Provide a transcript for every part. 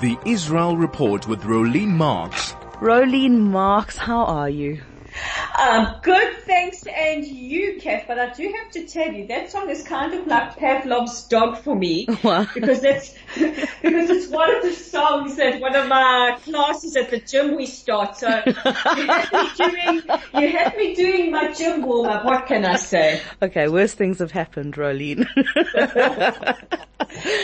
The Israel Report with Rolene Marks. Rolene Marks, how are you? Um, good, thanks, and you, Kev. But I do have to tell you, that song is kind of like Pavlov's dog for me. Because that's, because it's one of the songs that one of my classes at the gym we start. So you have me doing, you have me doing my gym warm up. What can I say? Okay, worse things have happened, Rolene.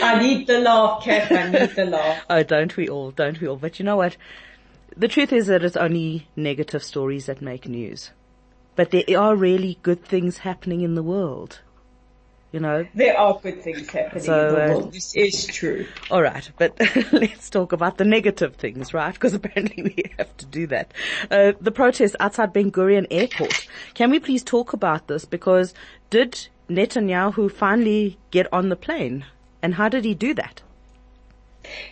I need the laugh, Kev. I need the laugh. oh, don't we all? Don't we all? But you know what? The truth is that it's only negative stories that make news. But there are really good things happening in the world. You know? There are good things happening So, in the uh, world. This is true. Alright, but let's talk about the negative things, right? Because apparently we have to do that. Uh, the protest outside Ben Gurion Airport. Can we please talk about this? Because did Netanyahu finally get on the plane? And how did he do that?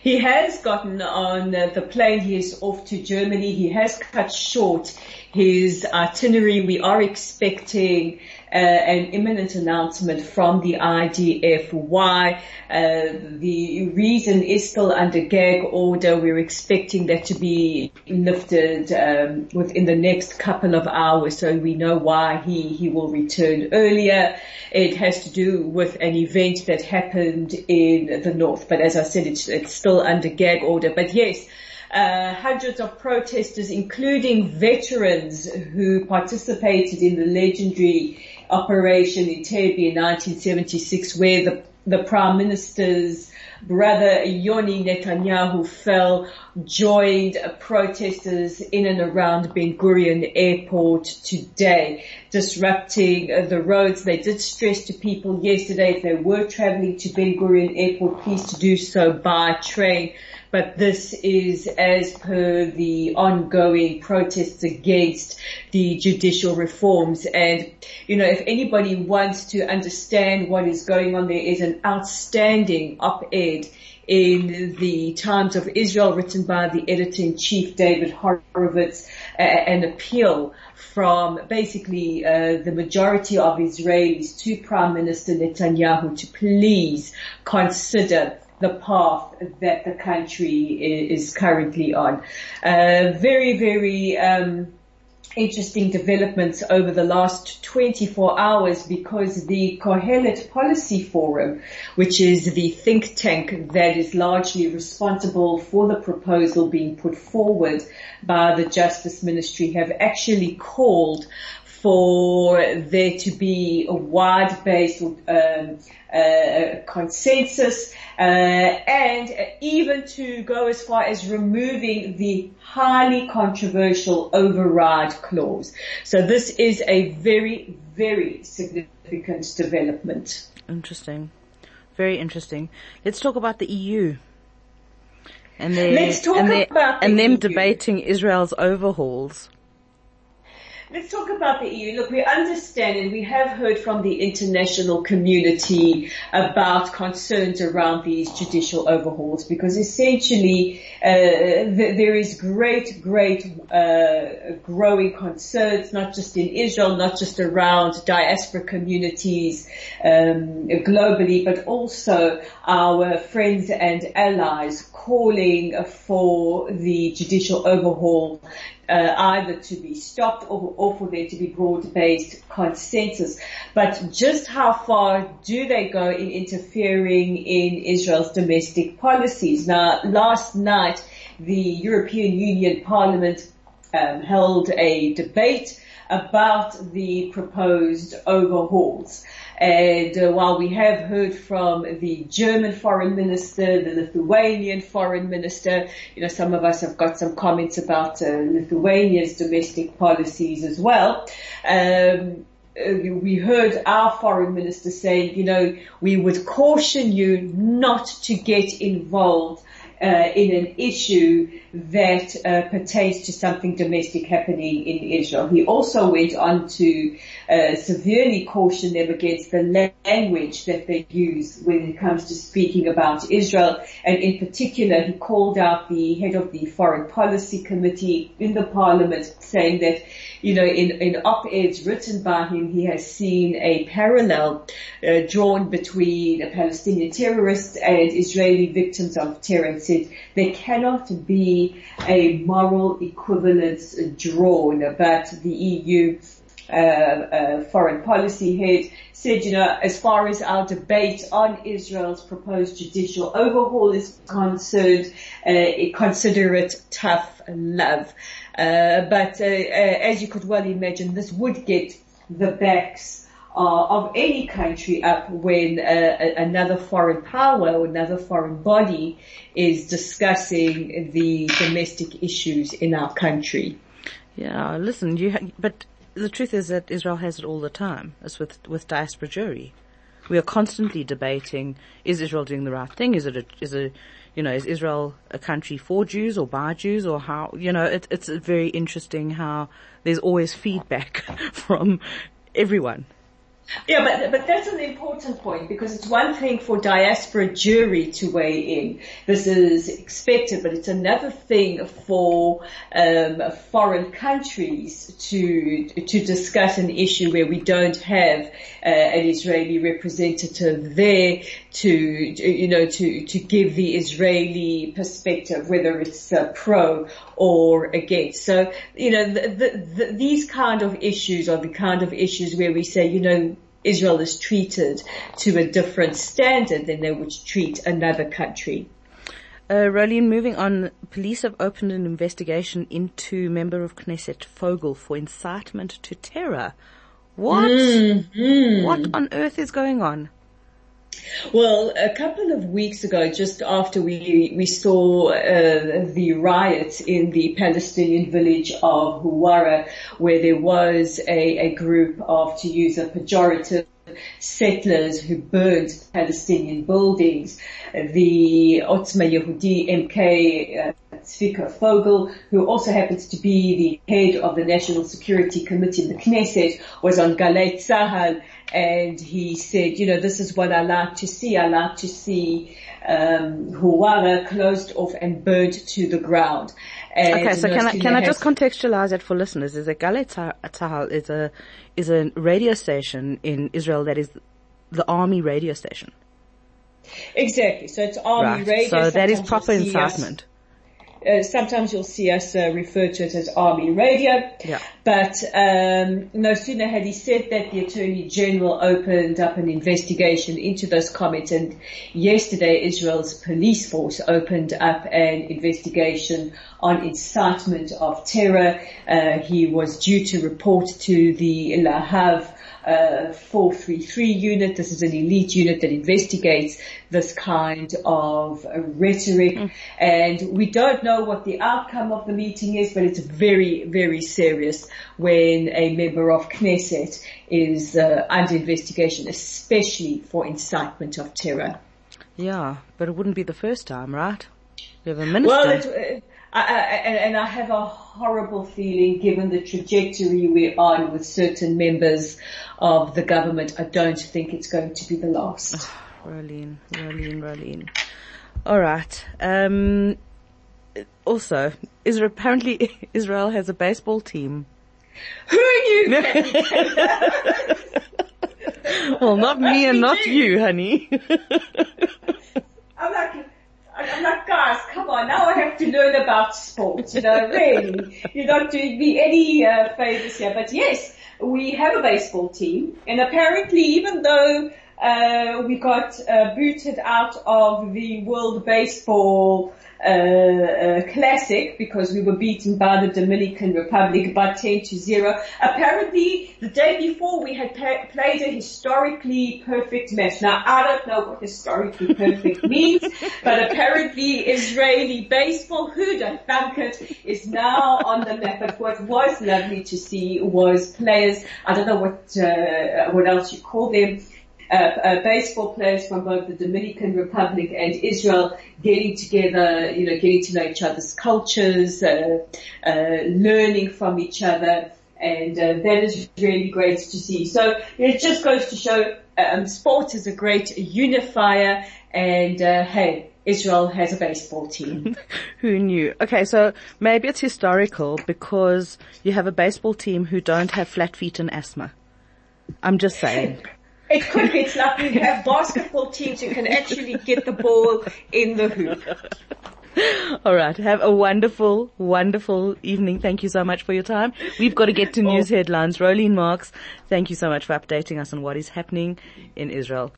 He has gotten on the plane. He is off to Germany. He has cut short his itinerary. We are expecting uh, an imminent announcement from the IDF. Why? Uh, the reason is still under gag order. We're expecting that to be lifted um, within the next couple of hours, so we know why he he will return earlier. It has to do with an event that happened in the north, but as I said, it's it's still under gag order. But yes. Uh, hundreds of protesters, including veterans who participated in the legendary operation in Entebbe in 1976, where the, the prime minister's brother Yoni Netanyahu fell, joined protesters in and around Ben Gurion Airport today, disrupting the roads. They did stress to people yesterday if they were traveling to Ben Gurion Airport, please to do so by train but this is as per the ongoing protests against the judicial reforms. And, you know, if anybody wants to understand what is going on, there is an outstanding op-ed in the Times of Israel written by the editor-in-chief David Horowitz, an appeal from basically uh, the majority of Israelis to Prime Minister Netanyahu to please consider the path that the country is currently on. Uh, very, very um, interesting developments over the last 24 hours because the Kohelet Policy Forum, which is the think tank that is largely responsible for the proposal being put forward by the Justice Ministry, have actually called for there to be a wide-based um, uh, consensus uh, and even to go as far as removing the highly controversial override clause. So this is a very, very significant development. Interesting. Very interesting. Let's talk about the EU. And their, Let's talk and their, about the and them EU. debating Israel's overhauls. Let's talk about the EU. Look, we understand and we have heard from the international community about concerns around these judicial overhauls because essentially uh, th- there is great, great uh, growing concerns, not just in Israel, not just around diaspora communities um, globally, but also our friends and allies calling for the judicial overhaul uh, either to be stopped or, or for there to be broad-based consensus. But just how far do they go in interfering in Israel's domestic policies? Now, last night, the European Union Parliament um, held a debate about the proposed overhauls. And uh, while we have heard from the German foreign minister, the Lithuanian foreign minister, you know, some of us have got some comments about uh, Lithuania's domestic policies as well. Um, uh, we heard our foreign minister saying, you know, we would caution you not to get involved uh, in an issue that uh, pertains to something domestic happening in Israel. He also went on to uh, severely caution them against the language that they use when it comes to speaking about Israel. And in particular, he called out the head of the Foreign Policy Committee in the Parliament, saying that you know, in, in op-eds written by him, he has seen a parallel uh, drawn between a Palestinian terrorists and Israeli victims of terror there cannot be a moral equivalence drawn, but the EU uh, uh, foreign policy head said, you know, as far as our debate on Israel's proposed judicial overhaul is concerned, uh, consider it tough love. Uh, but uh, uh, as you could well imagine, this would get the backs uh, of any country up when uh, another foreign power or another foreign body is discussing the domestic issues in our country. Yeah, listen, you ha- but the truth is that Israel has it all the time, It's with with diaspora Jewry. We are constantly debating: Is Israel doing the right thing? Is it a, is a you know, is Israel a country for Jews or by Jews or how, you know, it, it's very interesting how there's always feedback from everyone. Yeah, but but that's an important point because it's one thing for diaspora Jewry to weigh in. This is expected, but it's another thing for um, foreign countries to to discuss an issue where we don't have uh, an Israeli representative there to you know to to give the Israeli perspective, whether it's uh, pro or against. So you know the, the, the, these kind of issues are the kind of issues where we say you know Israel is treated to a different standard than they would treat another country. Uh, Rolene, moving on, police have opened an investigation into member of Knesset Fogel for incitement to terror. What? Mm-hmm. What on earth is going on? Well, a couple of weeks ago, just after we we saw uh, the riots in the Palestinian village of Huwara, where there was a, a group of, to use a pejorative, settlers who burned Palestinian buildings. The Otzma Yehudi MK uh, Tzvika Fogel, who also happens to be the head of the National Security Committee in the Knesset, was on Galei Tzahal and he said, you know, this is what I like to see. I like to see um, Huwara closed off and burnt to the ground. And okay, so can I, can I just contextualize it for listeners? Is a Galei Tzahal is a is a radio station in Israel that is the army radio station. Exactly. So it's army right. radio. So that is proper incitement. Us uh, sometimes you'll see us uh, refer to it as army radio. Yeah. But um, no sooner had he said that, the Attorney General opened up an investigation into those comments. And yesterday, Israel's police force opened up an investigation on incitement of terror. Uh, he was due to report to the Lahav uh, 433 unit. This is an elite unit that investigates this kind of rhetoric. Mm. And we don't know what the outcome of the meeting is, but it's very, very serious when a member of Knesset is uh, under investigation, especially for incitement of terror. Yeah, but it wouldn't be the first time, right? We have a minister. Well, it, uh, I, I, and I have a horrible feeling given the trajectory we're on with certain members of the government. I don't think it's going to be the last. Oh, Rolene, Rolene, Rolene. All right. Um, also, Israel, apparently Israel has a baseball team. Who are you? well, not me and not you, honey. I'm like, I'm like, guys, come on, now I have to learn about sports, you know, really. You're not doing me any uh, favors here, but yes, we have a baseball team, and apparently even though uh, we got uh, booted out of the World Baseball uh, uh, Classic because we were beaten by the Dominican Republic by 10 to 0. Apparently, the day before we had pa- played a historically perfect match. Now, I don't know what historically perfect means, but apparently Israeli baseball, who don't think it, is now on the map. But what was lovely to see was players, I don't know what, uh, what else you call them, uh, uh, baseball players from both the Dominican Republic and Israel getting together, you know, getting to know each other's cultures, uh, uh learning from each other, and uh, that is really great to see. So it just goes to show um, sport is a great unifier, and uh, hey. Israel has a baseball team. who knew? Okay, so maybe it's historical because you have a baseball team who don't have flat feet and asthma. I'm just saying. It could be. It's like we have basketball teams who can actually get the ball in the hoop. All right. Have a wonderful, wonderful evening. Thank you so much for your time. We've got to get to oh. news headlines. Rolene Marks, thank you so much for updating us on what is happening in Israel.